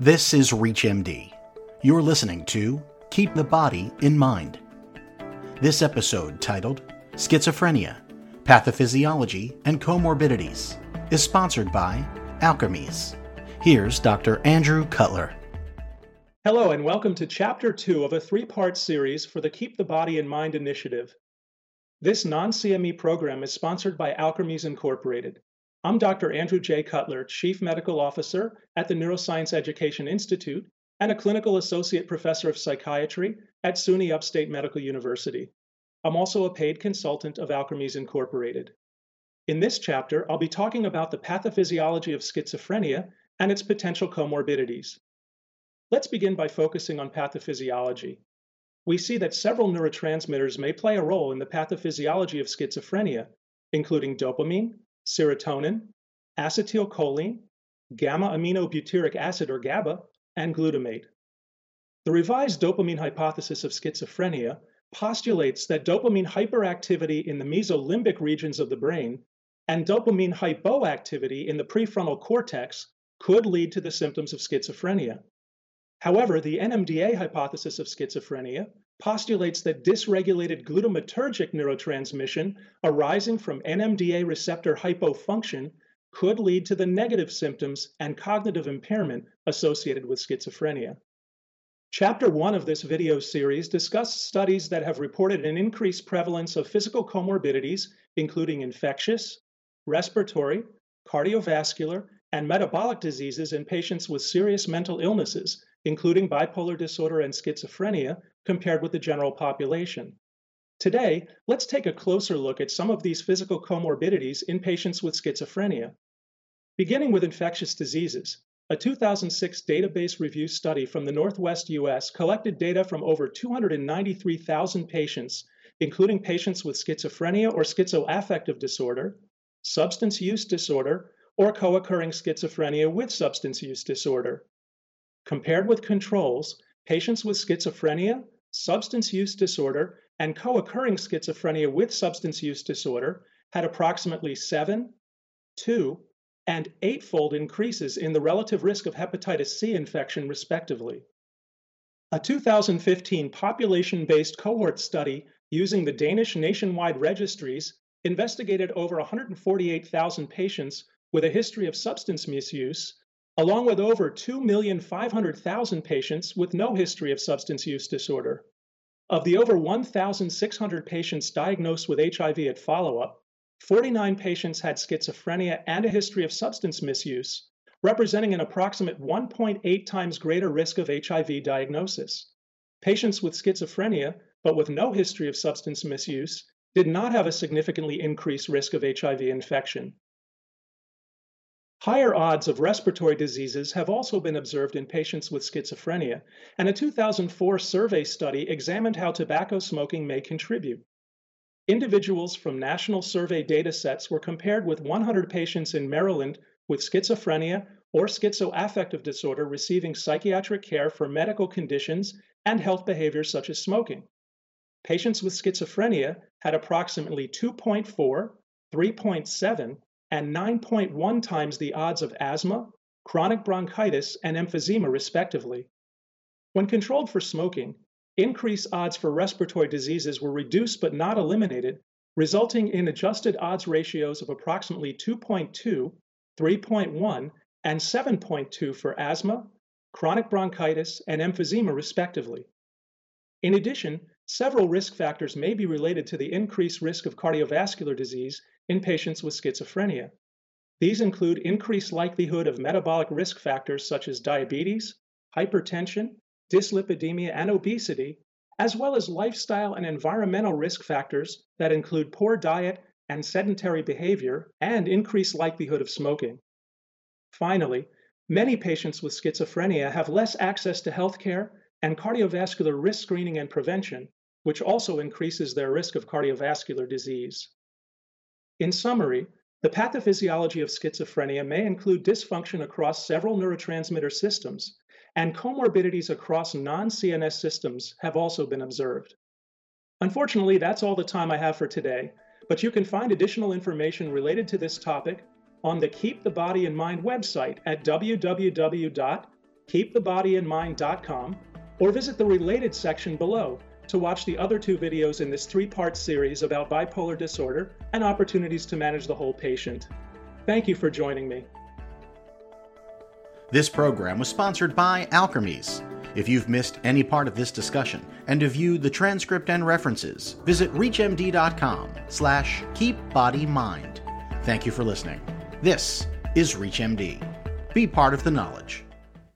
This is ReachMD. You're listening to Keep the Body in Mind. This episode, titled Schizophrenia, Pathophysiology, and Comorbidities, is sponsored by Alkermes. Here's Dr. Andrew Cutler. Hello, and welcome to Chapter 2 of a three part series for the Keep the Body in Mind initiative. This non CME program is sponsored by Alkermes Incorporated. I'm Dr. Andrew J. Cutler, Chief Medical Officer at the Neuroscience Education Institute and a Clinical Associate Professor of Psychiatry at SUNY Upstate Medical University. I'm also a paid consultant of Alkermes Incorporated. In this chapter, I'll be talking about the pathophysiology of schizophrenia and its potential comorbidities. Let's begin by focusing on pathophysiology. We see that several neurotransmitters may play a role in the pathophysiology of schizophrenia, including dopamine, serotonin, acetylcholine, gamma aminobutyric acid or GABA, and glutamate. The revised dopamine hypothesis of schizophrenia postulates that dopamine hyperactivity in the mesolimbic regions of the brain and dopamine hypoactivity in the prefrontal cortex could lead to the symptoms of schizophrenia. However, the NMDA hypothesis of schizophrenia postulates that dysregulated glutamatergic neurotransmission arising from NMDA receptor hypofunction could lead to the negative symptoms and cognitive impairment associated with schizophrenia. Chapter 1 of this video series discusses studies that have reported an increased prevalence of physical comorbidities, including infectious, respiratory, cardiovascular, and metabolic diseases in patients with serious mental illnesses, including bipolar disorder and schizophrenia, compared with the general population. Today, let's take a closer look at some of these physical comorbidities in patients with schizophrenia. Beginning with infectious diseases, a 2006 database review study from the Northwest US collected data from over 293,000 patients, including patients with schizophrenia or schizoaffective disorder, substance use disorder, or co occurring schizophrenia with substance use disorder. Compared with controls, patients with schizophrenia, substance use disorder, and co occurring schizophrenia with substance use disorder had approximately 7, 2, and 8 fold increases in the relative risk of hepatitis C infection, respectively. A 2015 population based cohort study using the Danish nationwide registries investigated over 148,000 patients with a history of substance misuse along with over 2,500,000 patients with no history of substance use disorder. Of the over 1,600 patients diagnosed with HIV at follow up, 49 patients had schizophrenia and a history of substance misuse, representing an approximate 1.8 times greater risk of HIV diagnosis. Patients with schizophrenia, but with no history of substance misuse, did not have a significantly increased risk of HIV infection. Higher odds of respiratory diseases have also been observed in patients with schizophrenia, and a 2004 survey study examined how tobacco smoking may contribute. Individuals from national survey data sets were compared with 100 patients in Maryland with schizophrenia or schizoaffective disorder receiving psychiatric care for medical conditions and health behaviors such as smoking. Patients with schizophrenia had approximately 2.4, 3.7, and 9.1 times the odds of asthma, chronic bronchitis, and emphysema, respectively. When controlled for smoking, increased odds for respiratory diseases were reduced but not eliminated, resulting in adjusted odds ratios of approximately 2.2, 3.1, and 7.2 for asthma, chronic bronchitis, and emphysema, respectively. In addition, several risk factors may be related to the increased risk of cardiovascular disease in patients with schizophrenia. These include increased likelihood of metabolic risk factors such as diabetes, hypertension, dyslipidemia, and obesity, as well as lifestyle and environmental risk factors that include poor diet and sedentary behavior and increased likelihood of smoking. Finally, many patients with schizophrenia have less access to healthcare and cardiovascular risk screening and prevention, which also increases their risk of cardiovascular disease. In summary, the pathophysiology of schizophrenia may include dysfunction across several neurotransmitter systems, and comorbidities across non CNS systems have also been observed. Unfortunately, that's all the time I have for today, but you can find additional information related to this topic on the Keep the Body in Mind website at www.alkermes.org. keepthebodyinmind.com or visit the related section below to watch the other two videos in this three part series about bipolar disorder and opportunities to manage the whole patient. Thank you for joining me. This program was sponsored by Alkermes. If you've missed any part of this discussion and to view the transcript and references, visit reachmd.com slash keepbodymind. Thank you for listening. This is ReachMD. Be part of the knowledge.